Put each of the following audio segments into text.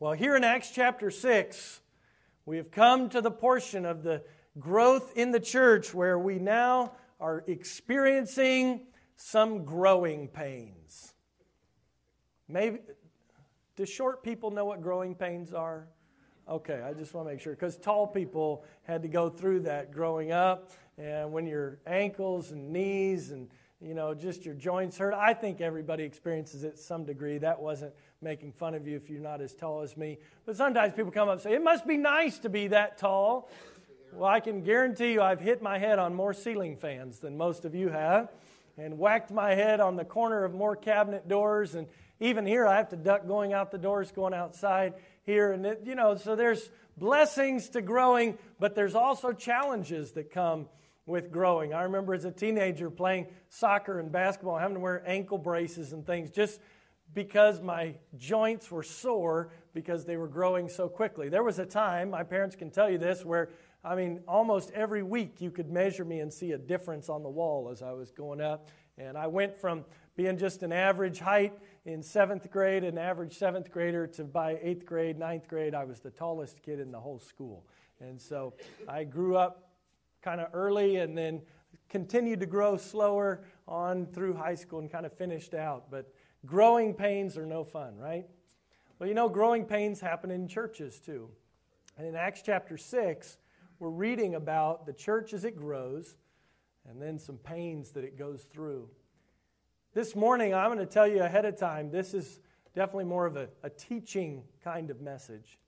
Well, here in Acts chapter 6, we have come to the portion of the growth in the church where we now are experiencing some growing pains. Maybe, do short people know what growing pains are? Okay, I just want to make sure because tall people had to go through that growing up, and when your ankles and knees and you know just your joints hurt, I think everybody experiences it some degree. That wasn't making fun of you if you're not as tall as me, but sometimes people come up and say it must be nice to be that tall. Well, I can guarantee you I've hit my head on more ceiling fans than most of you have, and whacked my head on the corner of more cabinet doors, and even here I have to duck going out the doors, going outside here. And, it, you know, so there's blessings to growing, but there's also challenges that come with growing. I remember as a teenager playing soccer and basketball, having to wear ankle braces and things just because my joints were sore because they were growing so quickly. There was a time, my parents can tell you this, where I mean, almost every week you could measure me and see a difference on the wall as I was going up. And I went from being just an average height in seventh grade, an average seventh grader, to by eighth grade, ninth grade, I was the tallest kid in the whole school. And so I grew up kind of early and then continued to grow slower on through high school and kind of finished out. But growing pains are no fun, right? Well, you know, growing pains happen in churches too. And in Acts chapter 6, we're reading about the church as it grows and then some pains that it goes through. This morning, I'm going to tell you ahead of time, this is definitely more of a, a teaching kind of message.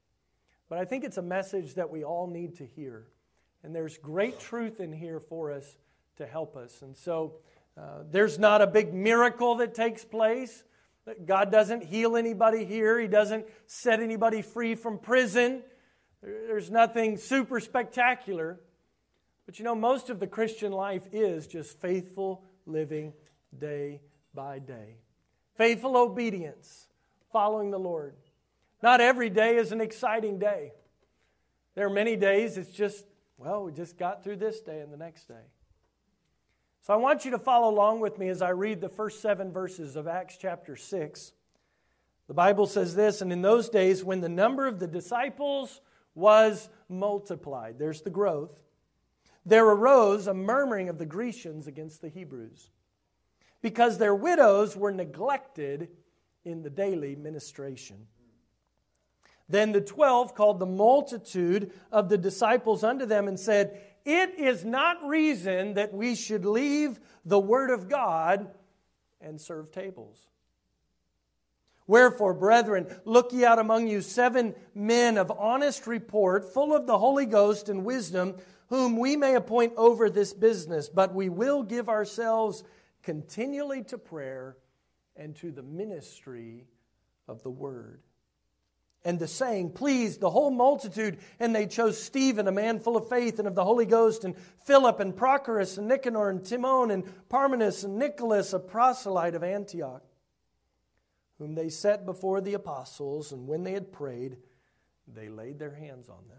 But I think it's a message that we all need to hear. And there's great truth in here for us to help us. And so uh, there's not a big miracle that takes place. God doesn't heal anybody here, He doesn't set anybody free from prison. There's nothing super spectacular. But you know, most of the Christian life is just faithful living day by day. Faithful obedience, following the Lord. Not every day is an exciting day. There are many days it's just, well, we just got through this day and the next day. So I want you to follow along with me as I read the first seven verses of Acts chapter 6. The Bible says this And in those days, when the number of the disciples was multiplied, there's the growth, there arose a murmuring of the Grecians against the Hebrews because their widows were neglected in the daily ministration. Then the twelve called the multitude of the disciples unto them and said, It is not reason that we should leave the word of God and serve tables. Wherefore, brethren, look ye out among you seven men of honest report, full of the Holy Ghost and wisdom, whom we may appoint over this business, but we will give ourselves continually to prayer and to the ministry of the word. And the saying pleased the whole multitude, and they chose Stephen, a man full of faith and of the Holy Ghost, and Philip, and Prochorus, and Nicanor, and Timon, and Parmenas, and Nicholas, a proselyte of Antioch, whom they set before the apostles, and when they had prayed, they laid their hands on them.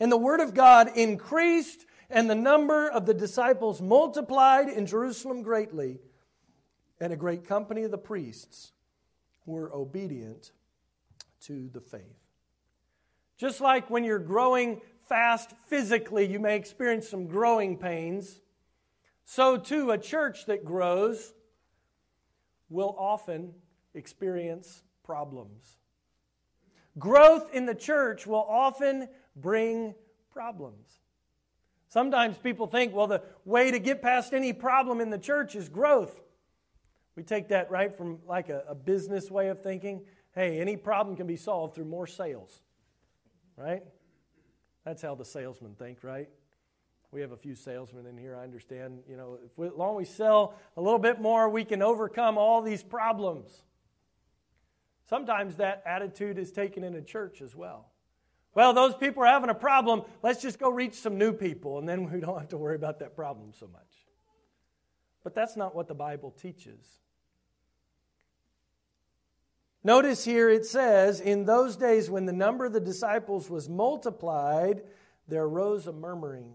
And the word of God increased and the number of the disciples multiplied in Jerusalem greatly, and a great company of the priests were obedient to the faith. Just like when you're growing fast physically, you may experience some growing pains, so too a church that grows will often experience problems. Growth in the church will often bring problems. Sometimes people think, well, the way to get past any problem in the church is growth. We take that right from like a, a, business way of thinking. Hey, any problem can be solved through more sales, right? That's how the salesmen think, right? We have a few salesmen in here, I understand. You know, if we, as long as we sell a little bit more, we can overcome all these problems. Sometimes that attitude is taken in a church as well. Well, those people are having a problem. Let's just go reach some new people, and then we don't have to worry about that problem so much. But that's not what the Bible teaches. Notice here it says, In those days when the number of the disciples was multiplied, there arose a murmuring.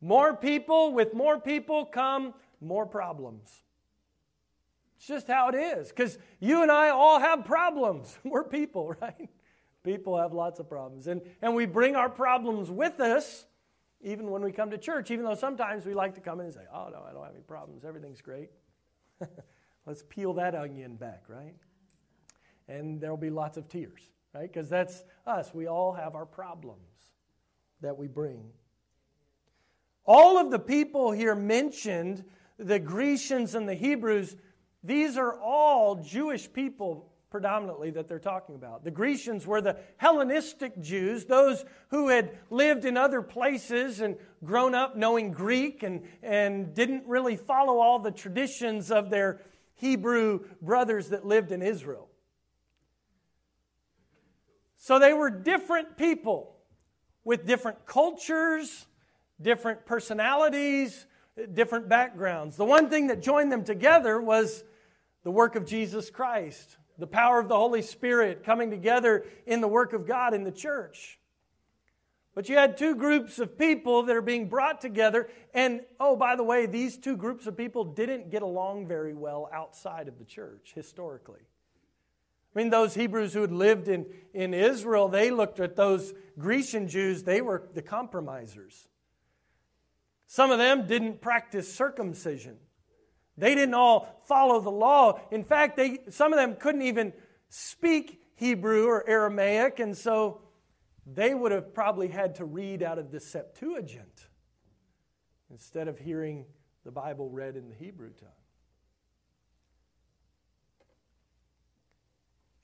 More people, with more people come more problems. It's just how it is. Because you and I all have problems. We're people, right? People have lots of problems. And, and we bring our problems with us even when we come to church, even though sometimes we like to come in and say, oh, no, I don't have any problems. Everything's great. Let's peel that onion back, right? And there'll be lots of tears, right? Because that's us. We all have our problems that we bring. All of the people here mentioned, the Grecians and the Hebrews, these are all Jewish people predominantly that they're talking about. The Grecians were the Hellenistic Jews, those who had lived in other places and grown up knowing Greek and, and didn't really follow all the traditions of their Hebrew brothers that lived in Israel. So they were different people with different cultures, different personalities, different backgrounds. The one thing that joined them together was the work of Jesus Christ, the power of the Holy Spirit coming together in the work of God in the church. But you had two groups of people that are being brought together. And oh, by the way, these two groups of people didn't get along very well outside of the church historically. I mean, those Hebrews who had lived in, in Israel, they looked at those Grecian Jews, they were the compromisers. Some of them didn't practice circumcision. They didn't all follow the law. In fact, they, some of them couldn't even speak Hebrew or Aramaic, and so they would have probably had to read out of the Septuagint instead of hearing the Bible read in the Hebrew tongue.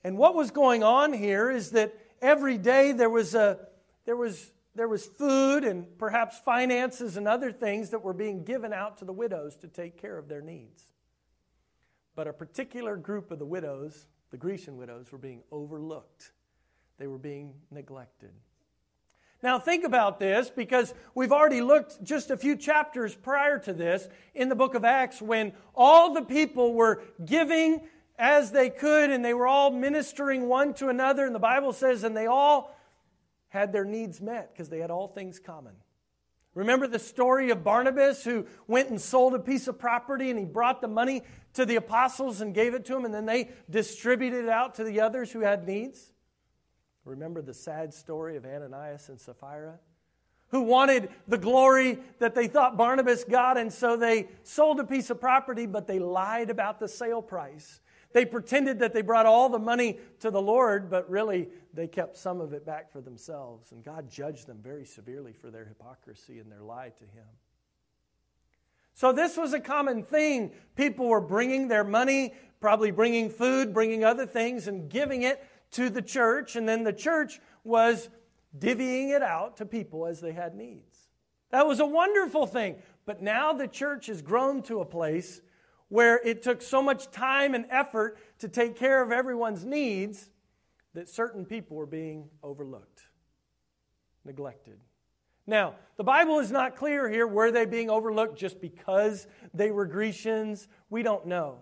And what was going on here is that every day there was, a, there was there was food and perhaps finances and other things that were being given out to the widows to take care of their needs. But a particular group of the widows, the Grecian widows, were being overlooked, they were being neglected. Now, think about this because we've already looked just a few chapters prior to this in the book of Acts when all the people were giving as they could and they were all ministering one to another. And the Bible says, and they all had their needs met because they had all things common. Remember the story of Barnabas who went and sold a piece of property and he brought the money to the apostles and gave it to them and then they distributed it out to the others who had needs? Remember the sad story of Ananias and Sapphira? Who wanted the glory that they thought Barnabas got, and so they sold a piece of property, but they lied about the sale price. They pretended that they brought all the money to the Lord, but really they kept some of it back for themselves. And God judged them very severely for their hypocrisy and their lie to Him. So, this was a common thing. People were bringing their money, probably bringing food, bringing other things, and giving it to the church. And then the church was divvying it out to people as they had needs. That was a wonderful thing. But now the church has grown to a place where it took so much time and effort to take care of everyone's needs that certain people were being overlooked, neglected. Now, the Bible is not clear here were they being overlooked just because they were Grecians? We don't know.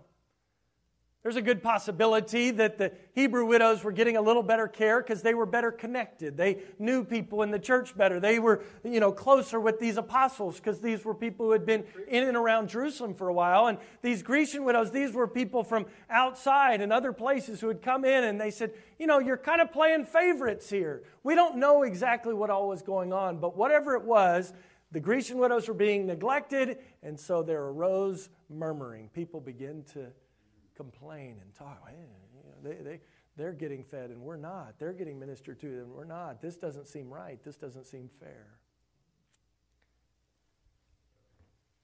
There's a good possibility that the Hebrew widows were getting a little better care because they were better connected. They knew people in the church better. They were, you know, closer with these apostles because these were people who had been in and around Jerusalem for a while. And these Grecian widows, these were people from outside and other places who had come in and they said, you know, you're kind of playing favorites here. We don't know exactly what all was going on, but whatever it was, the Grecian widows were being neglected, and so there arose murmuring. People begin to complain and talk. You know, they, they, they're getting fed and we're not. They're getting ministered to and we're not. This doesn't seem right. This doesn't seem fair.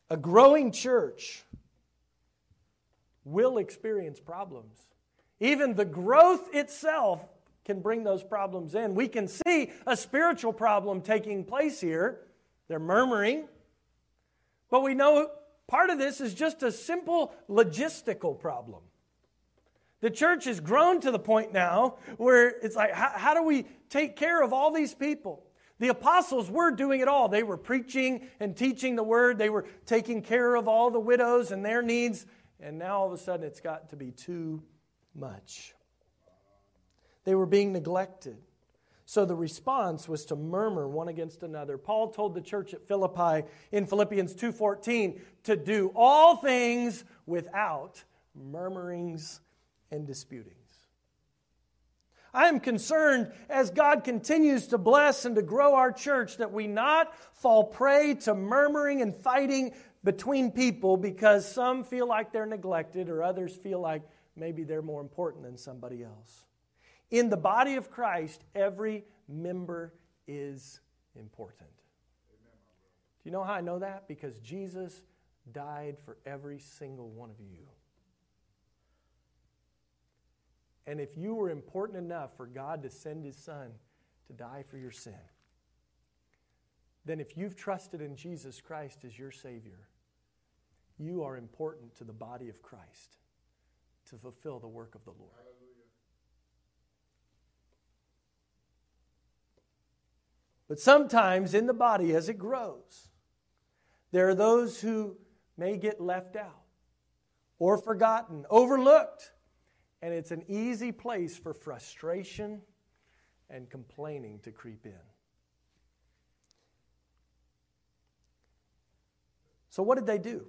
A growing church will experience problems. Even the growth itself can bring those problems in. We can see a spiritual problem taking place here. They're murmuring. But we know Part of this is just a simple logistical problem. The church has grown to the point now where it's like, how, how, do we take care of all these people? The apostles were doing it all. They were preaching and teaching the word, they were taking care of all the widows and their needs, and now all of a sudden it's got to be too much. They were being neglected. So the response was to murmur one against another. Paul told the church at Philippi in Philippians 2:14 to do all things without murmurings, and disputings. I am concerned as God continues to bless and to grow our church that we not fall prey to murmuring and fighting between people because some feel like they're neglected or others feel like maybe they're more important than somebody else. In the body of Christ, every member is important. Do you know how I know that? Because Jesus died for every single one of you. And if you were important enough for God to send His Son to die for your sin, then if you've trusted in Jesus Christ as your Savior, you are important to the body of Christ to fulfill the work of the Lord. But sometimes in the body, as it grows, there are those who may get left out or forgotten, overlooked. And it's an easy place for frustration and complaining to creep in. So, what did they do?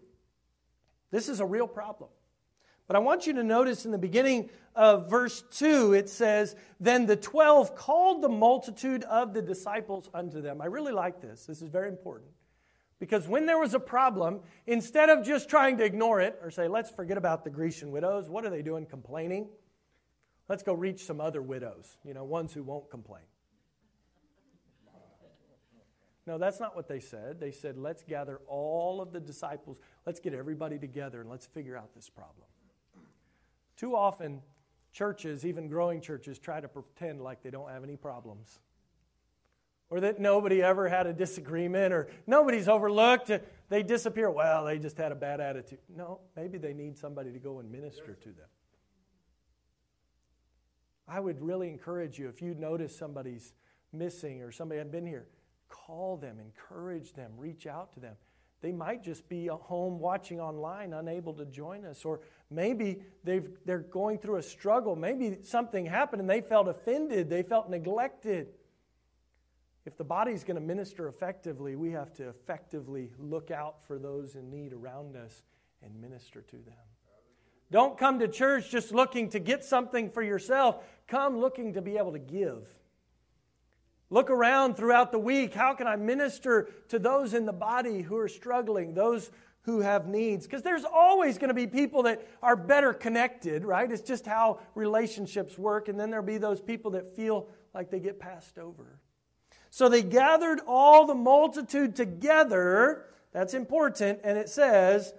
This is a real problem. But I want you to notice in the beginning of verse 2, it says, Then the twelve called the multitude of the disciples unto them. I really like this. This is very important. Because when there was a problem, instead of just trying to ignore it or say, let's forget about the Grecian widows, what are they doing? Complaining? Let's go reach some other widows, you know, ones who won't complain. No, that's not what they said. They said, let's gather all of the disciples, let's get everybody together and let's figure out this problem. Too often, churches, even growing churches, try to pretend like they don't have any problems or that nobody ever had a disagreement or nobody's overlooked. Uh, they disappear. Well, they just had a bad attitude. No, maybe they need somebody to go and minister to them. I would really encourage you if you notice somebody's missing or somebody hadn't been here, call them, encourage them, reach out to them. They might just be at home watching online, unable to join us, or maybe they've, they're going through a struggle. Maybe something happened and they felt offended, they felt neglected. If the body's going to minister effectively, we have to effectively look out for those in need around us and minister to them. Don't come to church just looking to get something for yourself. Come looking to be able to give. Look around throughout the week. How can I minister to those in the body who are struggling, those who have needs? Because there's always going to be people that are better connected, right? It's just how relationships work. And then there'll be those people that feel like they get passed over. So they gathered all the multitude together. That's important. And it says,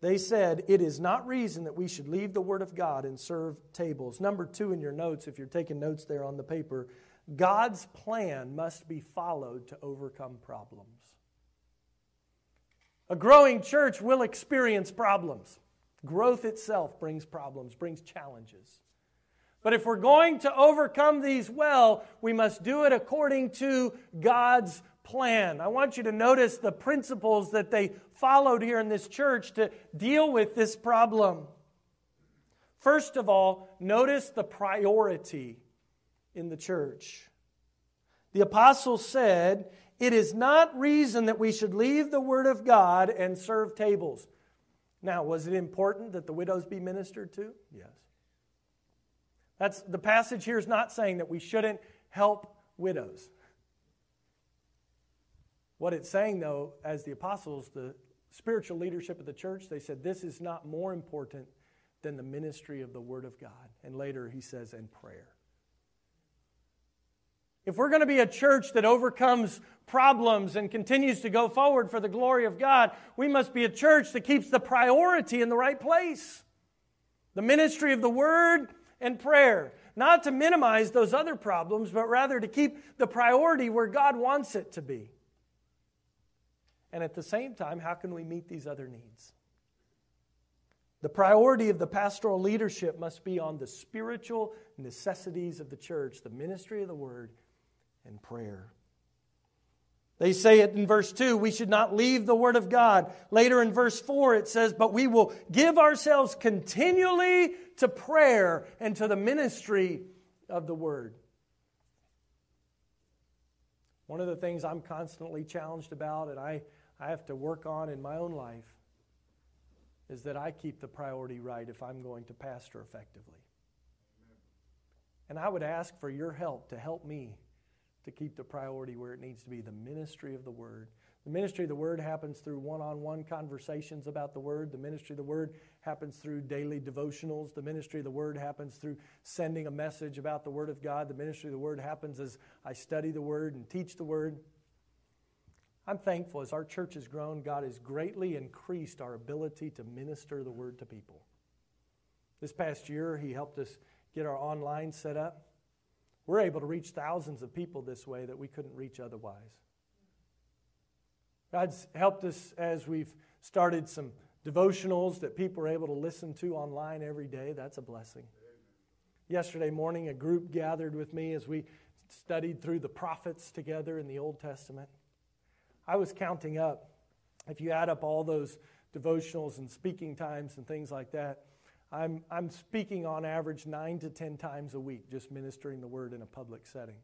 they said, It is not reason that we should leave the Word of God and serve tables. Number two in your notes, if you're taking notes there on the paper, God's plan must be followed to overcome problems. A growing church will experience problems. Growth itself brings problems, brings challenges. But if we're going to overcome these well, we must do it according to God's plan. I want you to notice the principles that they followed here in this church to deal with this problem. First of all, notice the priority in the church. The apostle said, It is not reason that we should leave the word of God and serve tables. Now, was it important that the widows be ministered to? Yes. That's the passage here is not saying that we shouldn't help widows. What it's saying, though, as the apostles, the spiritual leadership of the church, they said this is not more important than the ministry of the Word of God. And later he says, and prayer. If we're going to be a church that overcomes problems and continues to go forward for the glory of God, we must be a church that keeps the priority in the right place. The ministry of the Word and prayer. Not to minimize those other problems, but rather to keep the priority where God wants it to be. And at the same time, how can we meet these other needs? The priority of the pastoral leadership must be on the spiritual necessities of the church, the ministry of the word, and prayer. They say it in verse 2 we should not leave the Word of God. Later in verse 4, it says, But we will give ourselves continually to prayer and to the ministry of the Word. One of the things I'm constantly challenged about and I, I have to work on in my own life is that I keep the priority right if I'm going to pastor effectively. And I would ask for your help to help me to keep the priority where it needs to be the ministry of the Word. The ministry of the Word happens through one on one conversations about the Word. The ministry of the Word happens through daily devotionals. The ministry of the Word happens through sending a message about the Word of God. The ministry of the Word happens as I study the Word and teach the Word. I'm thankful as our church has grown, God has greatly increased our ability to minister the Word to people. This past year, He helped us get our online set up. We're able to reach thousands of people this way that we couldn't reach otherwise. God's helped us as we've started some devotionals that people are able to listen to online every day. That's a blessing. Yesterday morning, a group gathered with me as we studied through the prophets together in the Old Testament. I was counting up, if you add up all those devotionals and speaking times and things like that, I'm, I'm speaking on average nine to 10 times a week, just ministering the word in a public setting.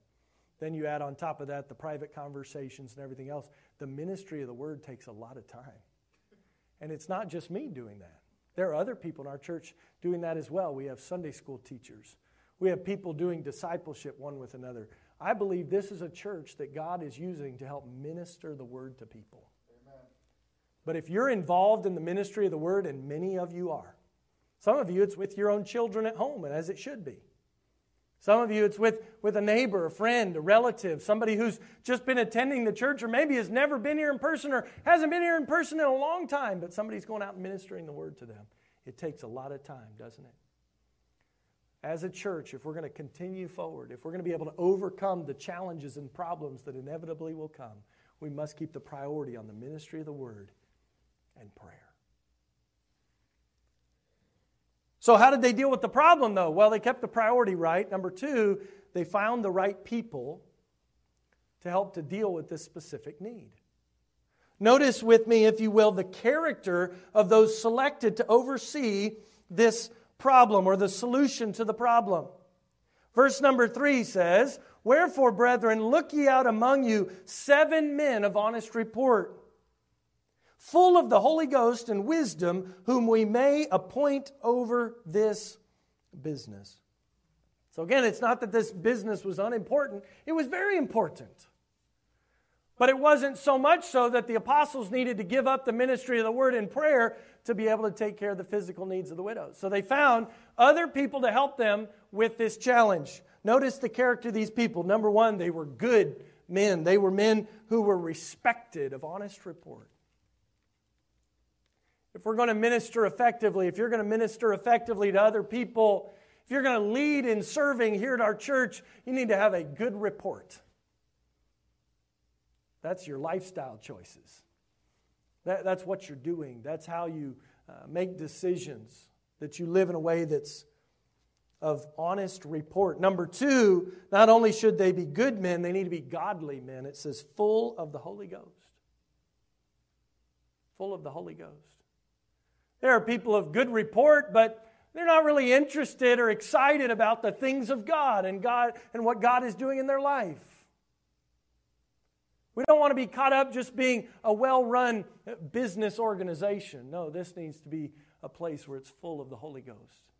Then you add on top of that the private conversations and everything else. The ministry of the word takes a lot of time. And it's not just me doing that. There are other people in our church doing that as well. We have Sunday school teachers, we have people doing discipleship one with another. I believe this is a church that God is using to help minister the word to people. Amen. But if you're involved in the ministry of the word, and many of you are, some of you, it's with your own children at home, and as it should be. Some of you, it's with, with a neighbor, a friend, a relative, somebody who's just been attending the church, or maybe has never been here in person or hasn't been here in person in a long time, but somebody's going out and ministering the word to them. It takes a lot of time, doesn't it? As a church, if we're going to continue forward, if we're going to be able to overcome the challenges and problems that inevitably will come, we must keep the priority on the ministry of the word and prayer. So, how did they deal with the problem, though? Well, they kept the priority right. Number two, they found the right people to help to deal with this specific need. Notice with me, if you will, the character of those selected to oversee this problem or the solution to the problem. Verse number three says, Wherefore, brethren, look ye out among you seven men of honest report full of the Holy Ghost and wisdom, whom we may appoint over this business. So, again, it's not that this business was unimportant, it was very important. But it wasn't so much so that the apostles needed to give up the ministry of the word in prayer to be able to take care of the physical needs of the widows. So they found other people to help them with this challenge. Notice the character of these people. Number one, they were good men, they were men who were respected, of honest report. If we're going to minister effectively, if you're going to minister effectively to other people, if you're going to lead in serving here at our church, you need to have a good report. That's your lifestyle choices. That, that's what you're doing. That's how you uh, make decisions, that you live in a way that's of honest report. Number two, not only should they be good men, they need to be godly men. It says, full of the Holy Ghost. Full of the Holy Ghost. There are people of good report, but they're not really interested or excited about the things of God and God and what God is doing in their life. We don't want to be caught up just being a well-run business organization. No, this needs to be a place where it's full of the Holy Ghost.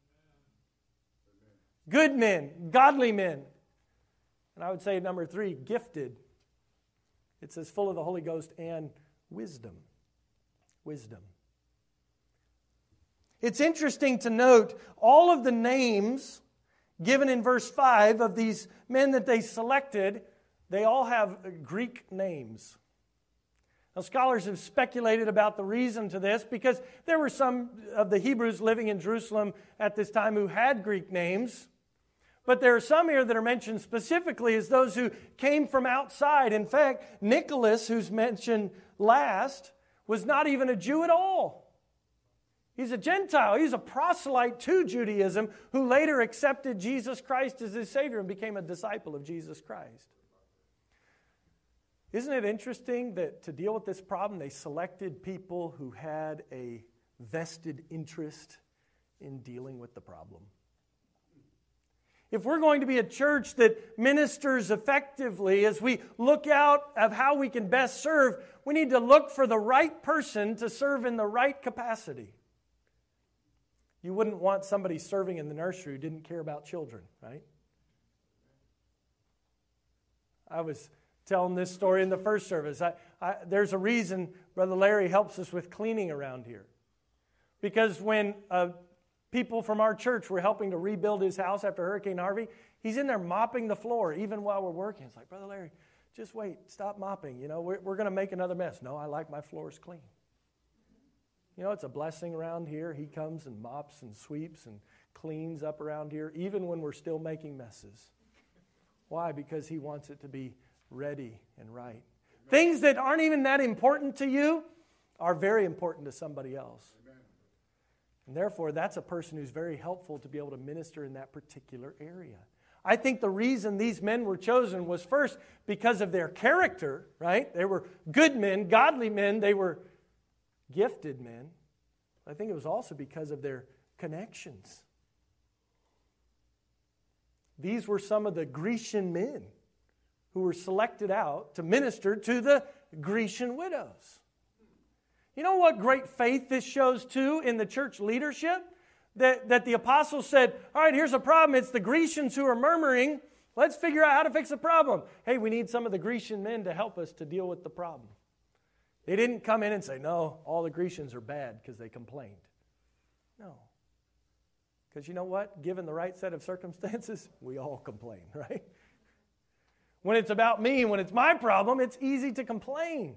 Good men, godly men. And I would say number 3, gifted. It says full of the Holy Ghost and wisdom. Wisdom. It's interesting to note all of the names given in verse 5 of these men that they selected, they all have Greek names. Now, scholars have speculated about the reason to this because there were some of the Hebrews living in Jerusalem at this time who had Greek names. But there are some here that are mentioned specifically as those who came from outside. In fact, Nicholas, who's mentioned last, was not even a Jew at all. He's a Gentile. He's a proselyte to Judaism who later accepted Jesus Christ as his Savior and became a disciple of Jesus Christ. Isn't it interesting that to deal with this problem, they selected people who had a vested interest in dealing with the problem? If we're going to be a church that ministers effectively, as we look out of how we can best serve, we need to look for the right person to serve in the right capacity. You wouldn't want somebody serving in the nursery who didn't care about children, right? I was telling this story in the first service. I, I, there's a reason Brother Larry helps us with cleaning around here. Because when uh, people from our church were helping to rebuild his house after Hurricane Harvey, he's in there mopping the floor even while we're working. It's like, Brother Larry, just wait, stop mopping. You know, we're, we're going to make another mess. No, I like my floors clean. You know, it's a blessing around here. He comes and mops and sweeps and cleans up around here, even when we're still making messes. Why? Because he wants it to be ready and right. Amen. Things that aren't even that important to you are very important to somebody else. Amen. And therefore, that's a person who's very helpful to be able to minister in that particular area. I think the reason these men were chosen was first because of their character, right? They were good men, godly men, they were gifted men. I think it was also because of their connections. These were some of the Grecian men who were selected out to minister to the Grecian widows. You know what great faith this shows too in the church leadership? That, that the apostles said, All right, here's a problem. It's the Grecians who are murmuring. Let's figure out how to fix the problem. Hey, we need some of the Grecian men to help us to deal with the problem. They didn't come in and say, No, all the Grecians are bad because they complained. No. Because you know what? Given the right set of circumstances, we all complain, right? When it's about me, when it's my problem, it's easy to complain.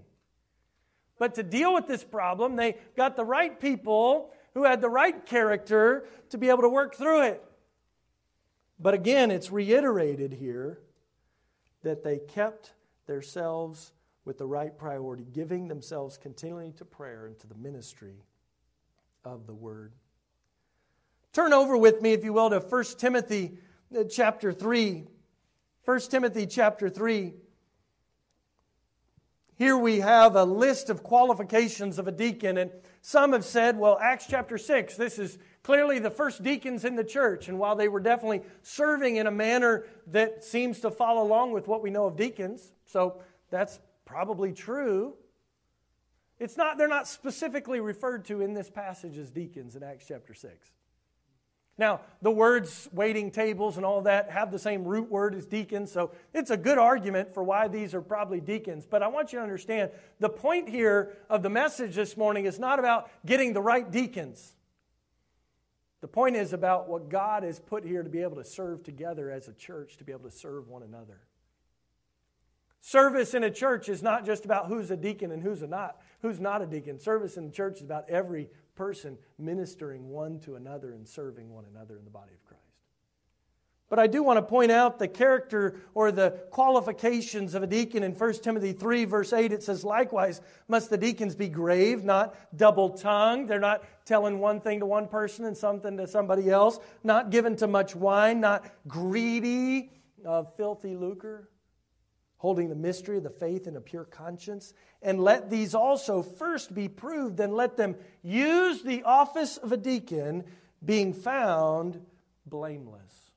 But to deal with this problem, they got the right people who had the right character to be able to work through it. But again, it's reiterated here that they kept themselves with the right priority, giving themselves continually to prayer and to the ministry of the word. Turn over with me, if you will, to 1 Timothy uh, chapter 3. 1 Timothy chapter 3. Here we have a list of qualifications of a deacon, and some have said, well, Acts chapter 6, this is clearly the first deacons in the church. And while they were definitely serving in a manner that seems to follow along with what we know of deacons, so that's probably true. It's not, they're not specifically referred to in this passage as deacons in Acts chapter 6. Now, the words waiting tables and all that have the same root word as deacons, so it's a good argument for why these are probably deacons. But I want you to understand the point here of the message this morning is not about getting the right deacons. The point is about what God has put here to be able to serve together as a church, to be able to serve one another. Service in a church is not just about who's a deacon and who's a not, who's not a deacon. Service in the church is about every person ministering one to another and serving one another in the body of Christ. But I do want to point out the character or the qualifications of a deacon in 1 Timothy 3, verse 8. It says, Likewise, must the deacons be grave, not double tongued. They're not telling one thing to one person and something to somebody else, not given to much wine, not greedy of filthy lucre holding the mystery of the faith in a pure conscience. And let these also first be proved, and let them use the office of a deacon, being found blameless.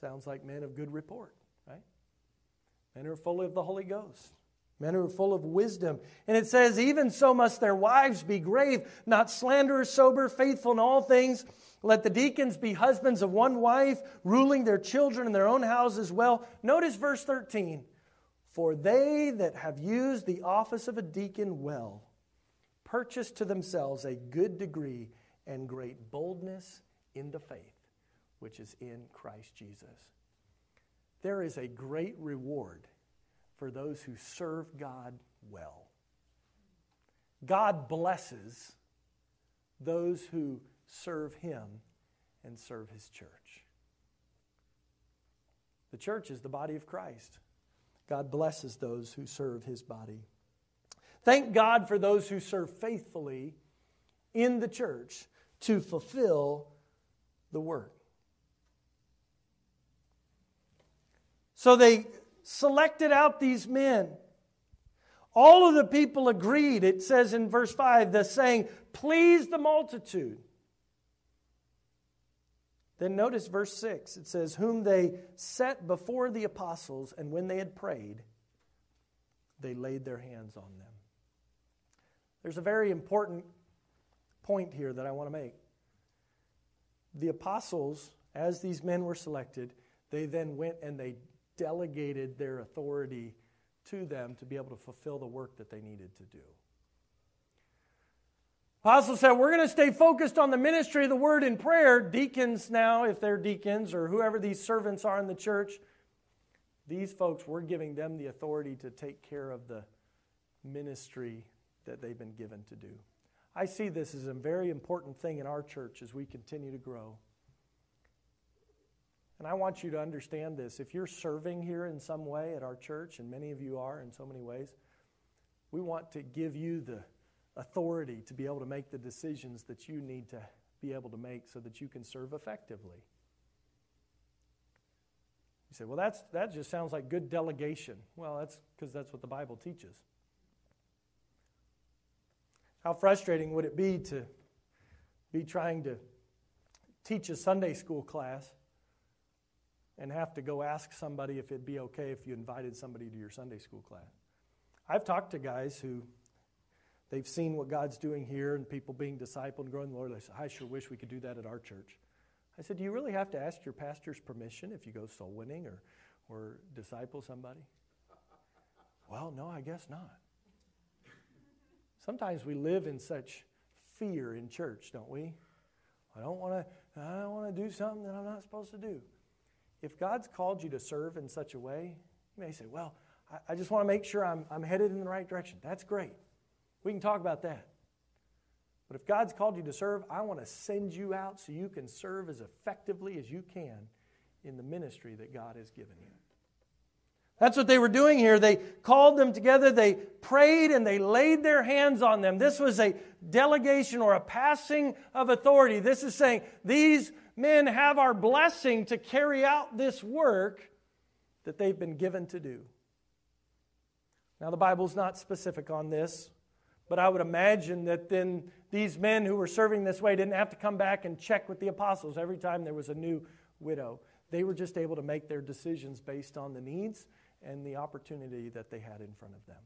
Sounds like men of good report, right? Men who are full of the Holy Ghost. Men who are full of wisdom. And it says, Even so must their wives be grave, not slanderers, sober, faithful in all things. Let the deacons be husbands of one wife, ruling their children in their own houses well. Notice verse 13. For they that have used the office of a deacon well purchase to themselves a good degree and great boldness in the faith which is in Christ Jesus. There is a great reward for those who serve God well. God blesses those who serve Him and serve His church. The church is the body of Christ. God blesses those who serve His body. Thank God for those who serve faithfully in the church to fulfill the work. So they selected out these men. All of the people agreed, it says in verse 5, the saying, please the multitude. Then notice verse 6. It says, Whom they set before the apostles, and when they had prayed, they laid their hands on them. There's a very important point here that I want to make. The apostles, as these men were selected, they then went and they delegated their authority to them to be able to fulfill the work that they needed to do. Apostles said, We're going to stay focused on the ministry of the word and prayer. Deacons, now, if they're deacons or whoever these servants are in the church, these folks, we're giving them the authority to take care of the ministry that they've been given to do. I see this as a very important thing in our church as we continue to grow. And I want you to understand this. If you're serving here in some way at our church, and many of you are in so many ways, we want to give you the authority to be able to make the decisions that you need to be able to make so that you can serve effectively. You say, well, that's, that just sounds like good delegation. Well, that's because that's what the Bible teaches. How frustrating would it be to be trying to teach a Sunday school class and have to go ask somebody if it'd be okay if you invited somebody to your Sunday school class? I've talked to guys who they've seen what God's doing here and people being discipled and growing the Lord. They say, I sure wish we could do that at our church. I said, Do you really have to ask your pastor's permission if you go soul winning or, or disciple somebody? Well, no, I guess not. Sometimes we live in such fear in church, don't we? I don't want to I don't want to do something that I'm not supposed to do. If God's called you to serve in such a way, you may say, Well, I, I just want to make sure I'm, I'm headed in the right direction. That's great. We can talk about that. But if God's called you to serve, I want to send you out so you can serve as effectively as you can in the ministry that God has given you. That's what they were doing here. They called them together, they prayed, and they laid their hands on them. This was a delegation or a passing of authority. This is saying, These men have our blessing to carry out this work that they've been given to do. Now, the Bible's not specific on this, but I would imagine that then these men who were serving this way didn't have to come back and check with the apostles every time there was a new widow. They were just able to make their decisions based on the needs and the opportunity that they had in front of them.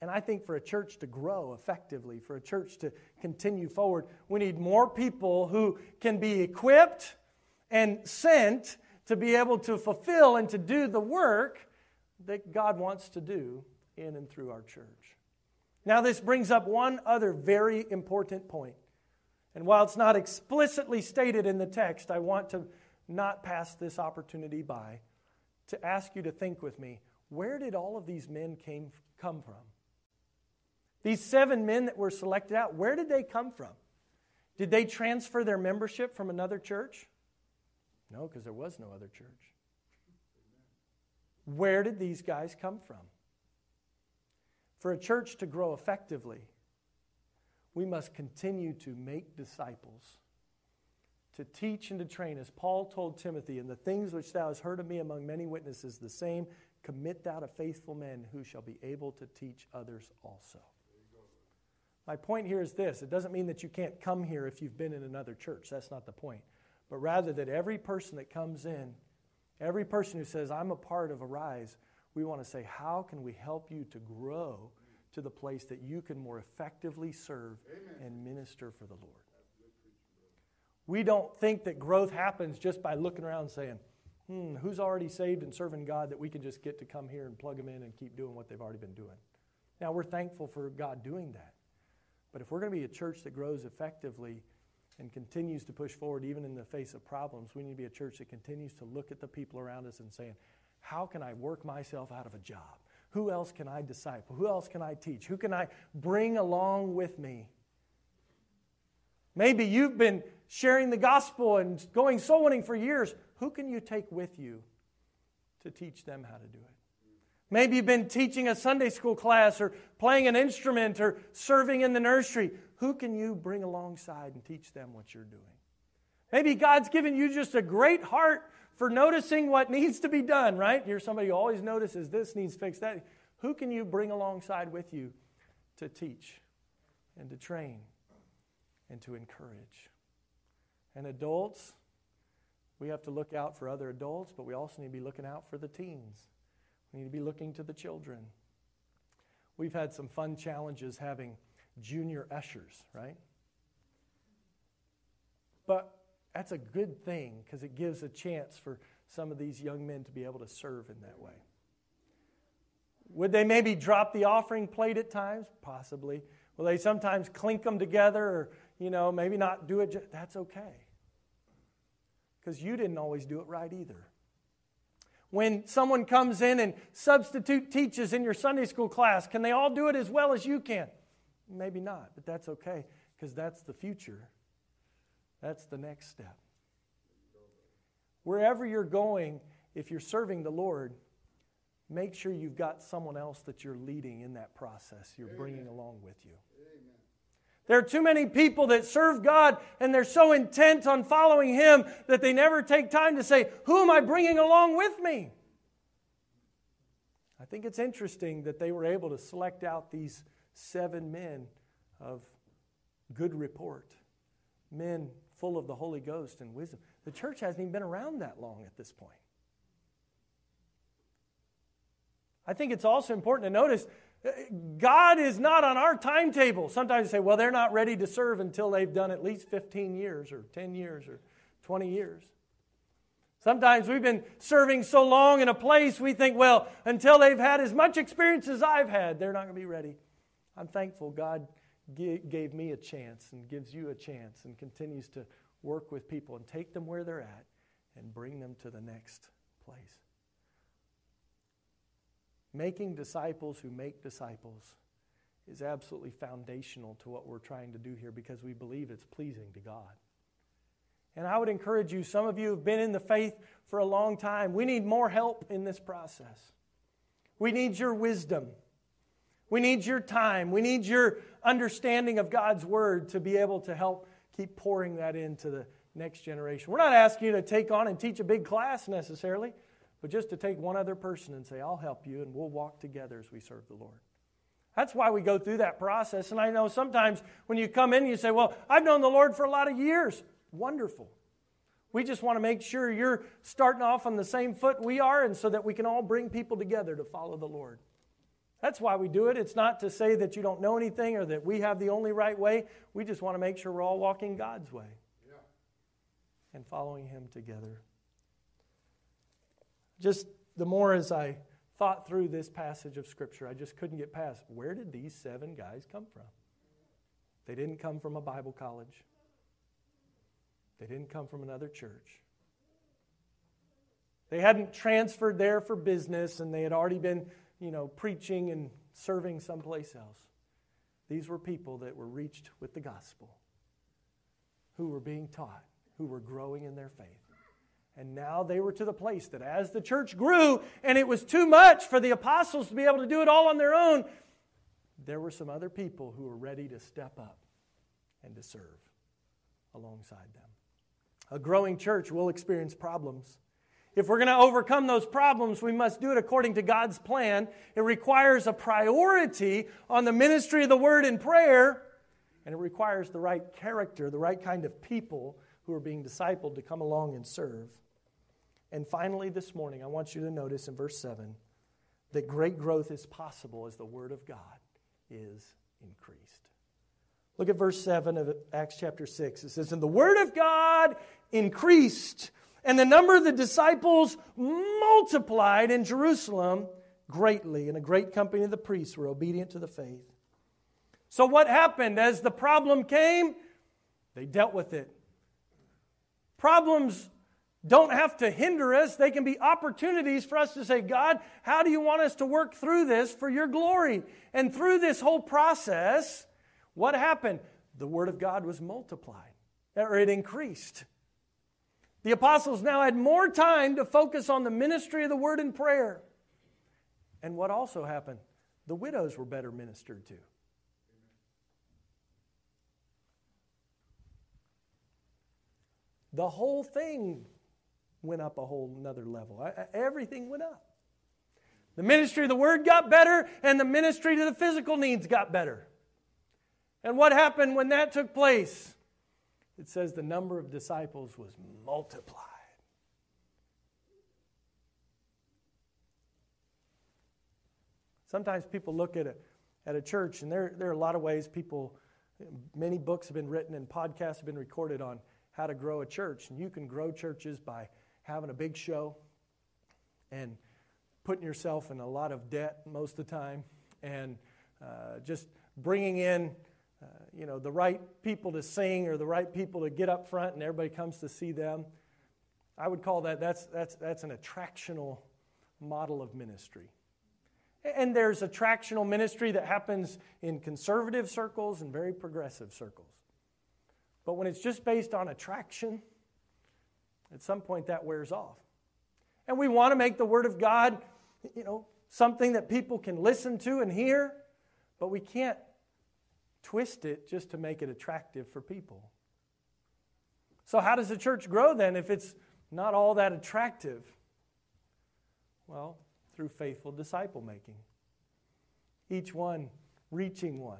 And I think for a church to grow effectively, for a church to continue forward, we need more people who can be equipped and sent to be able to fulfill and to do the work that God wants to do in and through our church. Now, this brings up one other very important point. And while it's not explicitly stated in the text, I want to not pass this opportunity by to ask you to think with me where did all of these men came, come from? These seven men that were selected out, where did they come from? Did they transfer their membership from another church? No, because there was no other church. Where did these guys come from? For a church to grow effectively, we must continue to make disciples to teach and to train, as Paul told Timothy, and the things which thou hast heard of me among many witnesses, the same commit thou to faithful men who shall be able to teach others also. My point here is this it doesn't mean that you can't come here if you've been in another church. That's not the point. But rather that every person that comes in, every person who says, I'm a part of Arise, we want to say, how can we help you to grow to the place that you can more effectively serve Amen. and minister for the Lord? We don't think that growth happens just by looking around and saying, hmm, who's already saved and serving God that we can just get to come here and plug them in and keep doing what they've already been doing. Now, we're thankful for God doing that. But if we're going to be a church that grows effectively and continues to push forward even in the face of problems, we need to be a church that continues to look at the people around us and saying, how can I work myself out of a job? Who else can I disciple? Who else can I teach? Who can I bring along with me? Maybe you've been sharing the gospel and going soul winning for years. Who can you take with you to teach them how to do it? Maybe you've been teaching a Sunday school class or playing an instrument or serving in the nursery. Who can you bring alongside and teach them what you're doing? Maybe God's given you just a great heart for noticing what needs to be done, right? You're somebody who always notices this needs fixed, that. Who can you bring alongside with you to teach and to train and to encourage? And adults, we have to look out for other adults, but we also need to be looking out for the teens. We need to be looking to the children. We've had some fun challenges having junior ushers, right? But that's a good thing because it gives a chance for some of these young men to be able to serve in that way. Would they maybe drop the offering plate at times? Possibly. Will they sometimes clink them together or, you know, maybe not do it? That's okay. Because you didn't always do it right either. When someone comes in and substitute teaches in your Sunday school class, can they all do it as well as you can? Maybe not, but that's okay because that's the future. That's the next step. Wherever you're going, if you're serving the Lord, make sure you've got someone else that you're leading in that process, you're Amen. bringing along with you. Amen. There are too many people that serve God and they're so intent on following Him that they never take time to say, Who am I bringing along with me? I think it's interesting that they were able to select out these seven men of good report, men full of the Holy Ghost and wisdom. The church hasn't even been around that long at this point. I think it's also important to notice uh, God is not on our timetable. Sometimes you say, well, they're not ready to serve until they've done at least 15 years or 10 years or 20 years. Sometimes we've been serving so long in a place, we think, well, until they've had as much experience as I've had, they're not going to be ready. I'm thankful God gave me a chance and gives you a chance and continues to work with people and take them where they're at and bring them to the next place. Making disciples who make disciples is absolutely foundational to what we're trying to do here because we believe it's pleasing to God. And I would encourage you, some of you have been in the faith for a long time. We need more help in this process. We need your wisdom. We need your time. We need your understanding of God's Word to be able to help keep pouring that into the next generation. We're not asking you to take on and teach a big class necessarily, but just to take one other person and say, I'll help you, and we'll walk together as we serve the Lord. That's why we go through that process. And I know sometimes when you come in, you say, Well, I've known the Lord for a lot of years. Wonderful. We just want to make sure you're starting off on the same foot we are, and so that we can all bring people together to follow the Lord. That's why we do it. It's not to say that you don't know anything or that we have the only right way. We just want to make sure we're all walking God's way yeah. and following Him together. Just the more as I thought through this passage of Scripture, I just couldn't get past where did these seven guys come from? They didn't come from a Bible college, they didn't come from another church. They hadn't transferred there for business and they had already been you know, preaching and serving someplace else. These were people that were reached with the gospel, who were being taught, who were growing in their faith. And now they were to the place that as the church grew and it was too much for the apostles to be able to do it all on their own, there were some other people who were ready to step up and to serve alongside them. A growing church will experience problems. If we're going to overcome those problems, we must do it according to God's plan. It requires a priority on the ministry of the word and prayer, and it requires the right character, the right kind of people who are being discipled to come along and serve. And finally, this morning, I want you to notice in verse 7 that great growth is possible as the word of God is increased. Look at verse 7 of Acts chapter 6. It says, And the word of God increased and the number of the disciples multiplied in Jerusalem greatly, and a great company of the priests were obedient to the faith. So, what happened as the problem came? They dealt with it. Problems don't have to hinder us, they can be opportunities for us to say, God, how do you want us to work through this for your glory? And through this whole process, what happened? The Word of God was multiplied, or it increased. The apostles now had more time to focus on the ministry of the word and prayer. And what also happened? The widows were better ministered to. The whole thing went up a whole another level. Everything went up. The ministry of the word got better, and the ministry to the physical needs got better. And what happened when that took place? It says the number of disciples was multiplied. Sometimes people look at a, at a church, and there, there are a lot of ways people, many books have been written and podcasts have been recorded on how to grow a church. And you can grow churches by having a big show and putting yourself in a lot of debt most of the time and uh, just bringing in you know the right people to sing or the right people to get up front and everybody comes to see them i would call that that's that's that's an attractional model of ministry. And there's attractional ministry that happens in conservative circles and very progressive circles. But when it's just based on attraction at some point that wears off. And we want to make the word of god you know something that people can listen to and hear but we can't twist it just to make it attractive for people. So, how does the church grow then if it's not all that attractive? Well, through faithful disciple making. Each one reaching one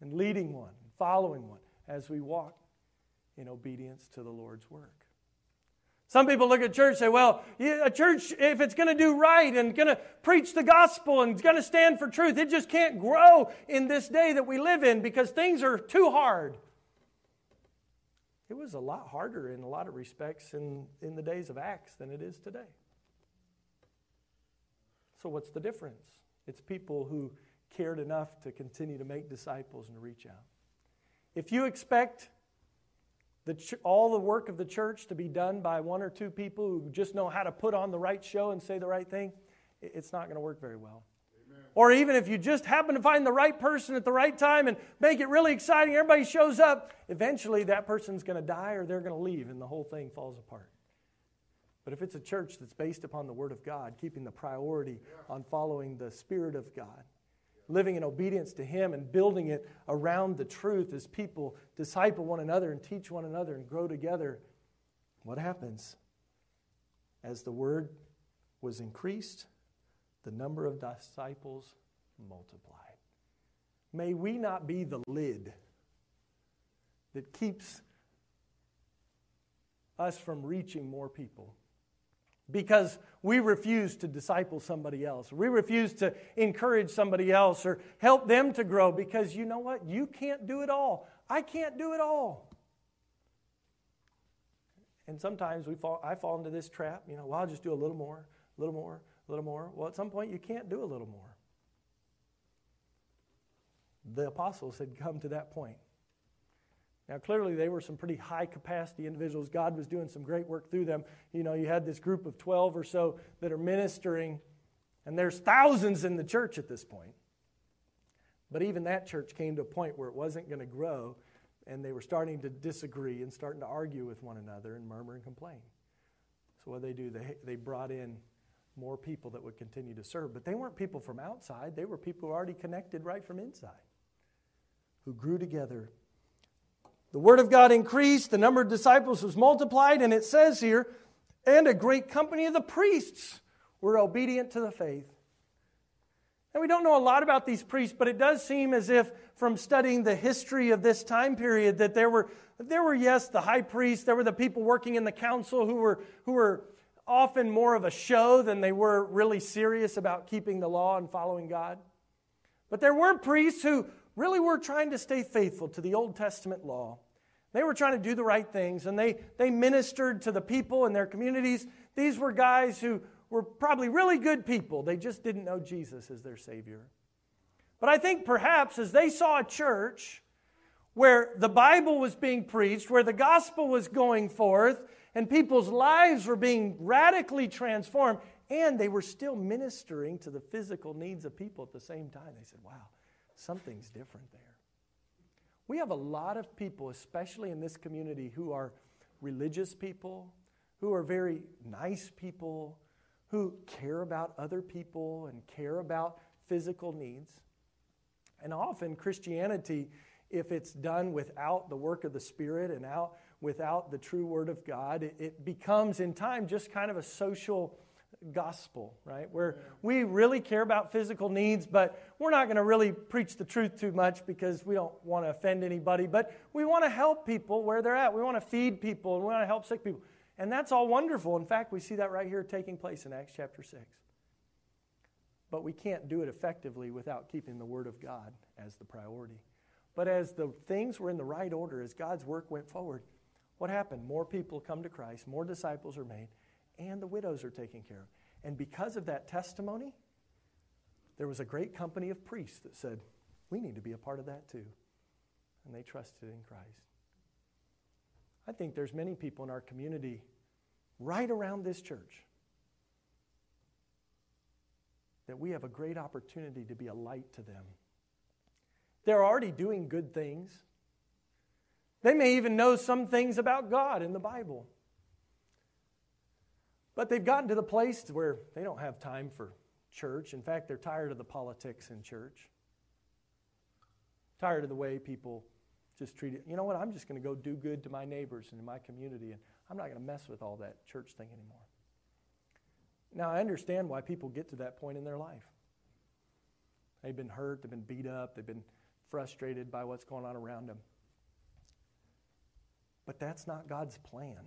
and leading one, following one as we walk in obedience to the Lord's work. Some people look at church and say, well, a church, if it's going to do right and going to preach the gospel and going to stand for truth, it just can't grow in this day that we live in because things are too hard. It was a lot harder in a lot of respects in, in the days of Acts than it is today. So, what's the difference? It's people who cared enough to continue to make disciples and reach out. If you expect the ch- all the work of the church to be done by one or two people who just know how to put on the right show and say the right thing, it's not going to work very well. Amen. Or even if you just happen to find the right person at the right time and make it really exciting, everybody shows up, eventually that person's going to die or they're going to leave and the whole thing falls apart. But if it's a church that's based upon the Word of God, keeping the priority on following the Spirit of God, living in obedience to Him and building it around the truth as people disciple one another and teach one another and grow together, what happens? As the word was increased, the number of disciples multiplied. May we not be the lid that keeps us from reaching more people because we refuse to disciple somebody else. We refuse to encourage somebody else or help them to grow because you know what? You can't do it all. I can't do it all. And sometimes we fall, I fall into this trap, you know, well, I'll just do a little more, a little more, a little more. Well, at some point, you can't do a little more. The apostles had come to that point. Now, clearly, they were some pretty high capacity individuals. God was doing some great work through them. You know, you had this group of 12 or so that are ministering, and there's thousands in the church at this point. But even that church came to a point where it wasn't going to grow, and they were starting to disagree and starting to argue with one another and murmur and complain. So, what they do, they, they brought in more people that would continue to serve. But they weren't people from outside, they were people who already connected right from inside, who grew together the word of God increased, the number of disciples was multiplied, and it says here, and a great company of the priests were obedient to the faith. And we don't know a lot about these priests, but it does seem as if from studying the history of this time period that there were, there were yes, the high priests, there were the people working in the council who were, who were often more of a show than they were really serious about keeping the law and following God. But there were priests who really were trying to stay faithful to the Old Testament law. They were trying to do the right things and they, they ministered to the people in their communities. These were guys who were probably really good people. They just didn't know Jesus as their Savior. But I think perhaps as they saw a church where the Bible was being preached, where the gospel was going forth, and people's lives were being radically transformed, and they were still ministering to the physical needs of people at the same time, they said, wow, something's different there. We have a lot of people, especially in this community, who are religious people, who are very nice people, who care about other people and care about physical needs. And often Christianity, if it's done without the work of the Spirit and out without the true Word of God, it, it becomes in time just kind of a social gospel, right? Where we really care about physical needs, but we're not going to really preach the truth too much because we don't want to offend anybody, but we want to help people where they're at. We want to feed people and we want to help sick people. And that's all wonderful. In fact, we see that right here taking place in Acts chapter 6. But we can't do it effectively without keeping the Word of God as the priority. But as the things were in the right order, as God's work went forward, what happened? More people come to Christ, more disciples are made, and the widows are taken care of. And because of that testimony, there was a great company of priests that said, We need to be a part of that too. And they trusted in Christ. I think there's many people in our community right around this church that we have a great opportunity to be a light to them. They're already doing good things. They may even know some things about God in the Bible. But they've gotten to the place where they don't have time for church. In fact, they're tired of the politics in church. Tired of the way people just treat it. You know what? I'm just going to go do good to my neighbors and in my community, and I'm not going to mess with all that church thing anymore. Now, I understand why people get to that point in their life. They've been hurt, they've been beat up, they've been frustrated by what's going on around them. But that's not God's plan.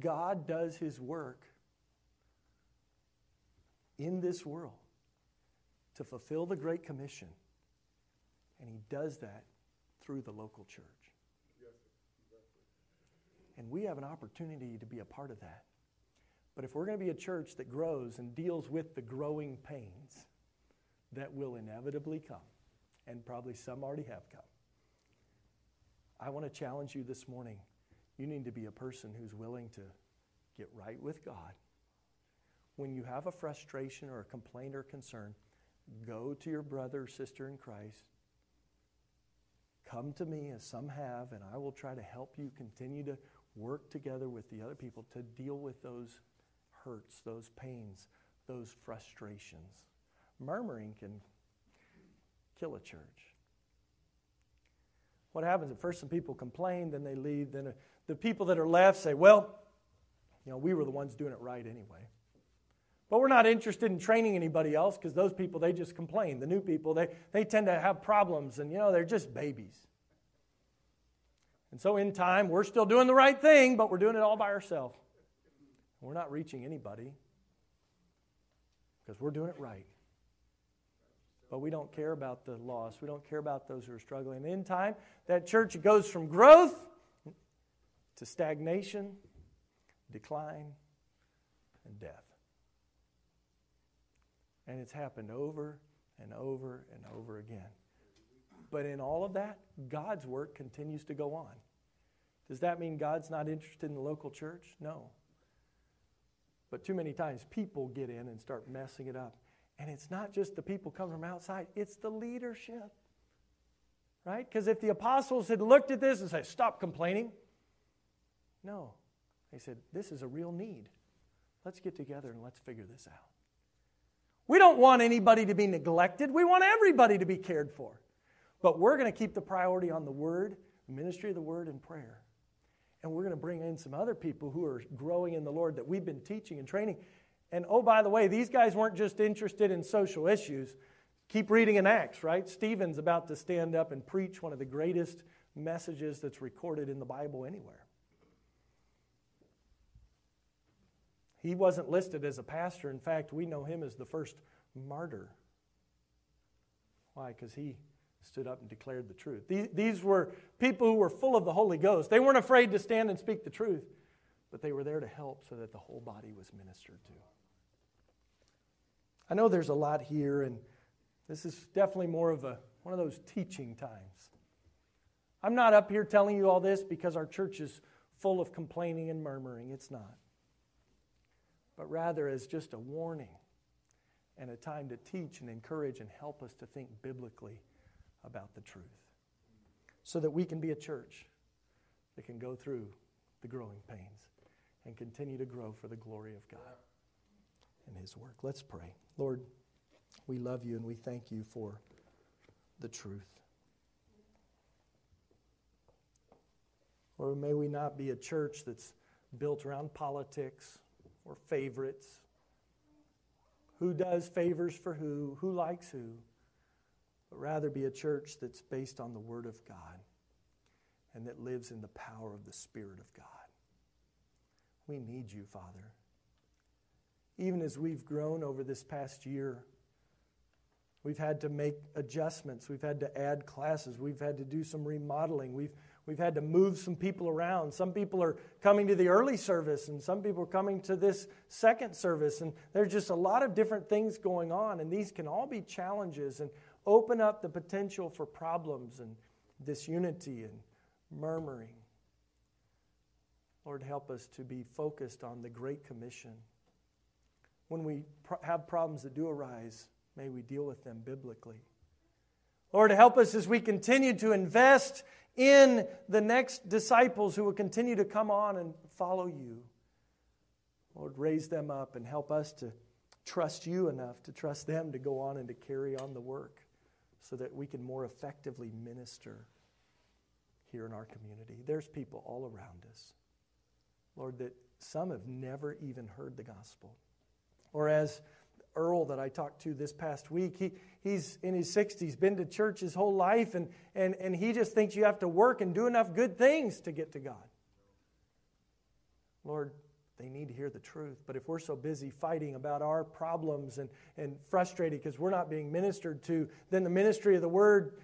God does his work in this world to fulfill the Great Commission, and he does that through the local church. And we have an opportunity to be a part of that. But if we're going to be a church that grows and deals with the growing pains that will inevitably come, and probably some already have come, I want to challenge you this morning. You need to be a person who's willing to get right with God. When you have a frustration or a complaint or concern, go to your brother or sister in Christ. Come to me, as some have, and I will try to help you continue to work together with the other people to deal with those hurts, those pains, those frustrations. Murmuring can kill a church. What happens at first? Some people complain, then they leave. Then the people that are left say, Well, you know, we were the ones doing it right anyway. But we're not interested in training anybody else because those people, they just complain. The new people, they, they tend to have problems and, you know, they're just babies. And so in time, we're still doing the right thing, but we're doing it all by ourselves. We're not reaching anybody because we're doing it right. But we don't care about the lost. We don't care about those who are struggling. In time, that church goes from growth to stagnation, decline, and death. And it's happened over and over and over again. But in all of that, God's work continues to go on. Does that mean God's not interested in the local church? No. But too many times people get in and start messing it up. And it's not just the people coming from outside, it's the leadership. Right? Because if the apostles had looked at this and said, stop complaining, no. They said, this is a real need. Let's get together and let's figure this out. We don't want anybody to be neglected. We want everybody to be cared for. But we're going to keep the priority on the Word, the ministry of the Word, and prayer. And we're going to bring in some other people who are growing in the Lord that we've been teaching and training. And oh, by the way, these guys weren't just interested in social issues. Keep reading in Acts, right? Stephen's about to stand up and preach one of the greatest messages that's recorded in the Bible anywhere. He wasn't listed as a pastor. In fact, we know him as the first martyr. Why? Because he stood up and declared the truth. These were people who were full of the Holy Ghost. They weren't afraid to stand and speak the truth, but they were there to help so that the whole body was ministered to. I know there's a lot here, and this is definitely more of a one of those teaching times. I'm not up here telling you all this because our church is full of complaining and murmuring. It's not. But rather as just a warning and a time to teach and encourage and help us to think biblically about the truth. So that we can be a church that can go through the growing pains and continue to grow for the glory of God and His work. Let's pray. Lord, we love you and we thank you for the truth. Or may we not be a church that's built around politics or favorites. Who does favors for who? Who likes who? But rather be a church that's based on the Word of God and that lives in the power of the Spirit of God. We need you, Father even as we've grown over this past year, we've had to make adjustments. We've had to add classes. We've had to do some remodeling. We've, we've had to move some people around. Some people are coming to the early service, and some people are coming to this second service. And there's just a lot of different things going on, and these can all be challenges and open up the potential for problems and disunity and murmuring. Lord, help us to be focused on the Great Commission. When we have problems that do arise, may we deal with them biblically. Lord, help us as we continue to invest in the next disciples who will continue to come on and follow you. Lord, raise them up and help us to trust you enough to trust them to go on and to carry on the work so that we can more effectively minister here in our community. There's people all around us. Lord, that some have never even heard the gospel. Or as Earl that I talked to this past week, he, he's in his 60s, been to church his whole life, and, and, and he just thinks you have to work and do enough good things to get to God. Lord, they need to hear the truth. But if we're so busy fighting about our problems and, and frustrated because we're not being ministered to, then the ministry of the word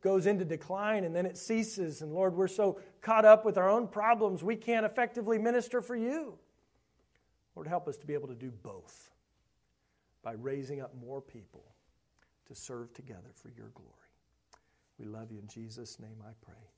goes into decline and then it ceases. And Lord, we're so caught up with our own problems, we can't effectively minister for you. Lord, help us to be able to do both by raising up more people to serve together for your glory. We love you in Jesus' name, I pray.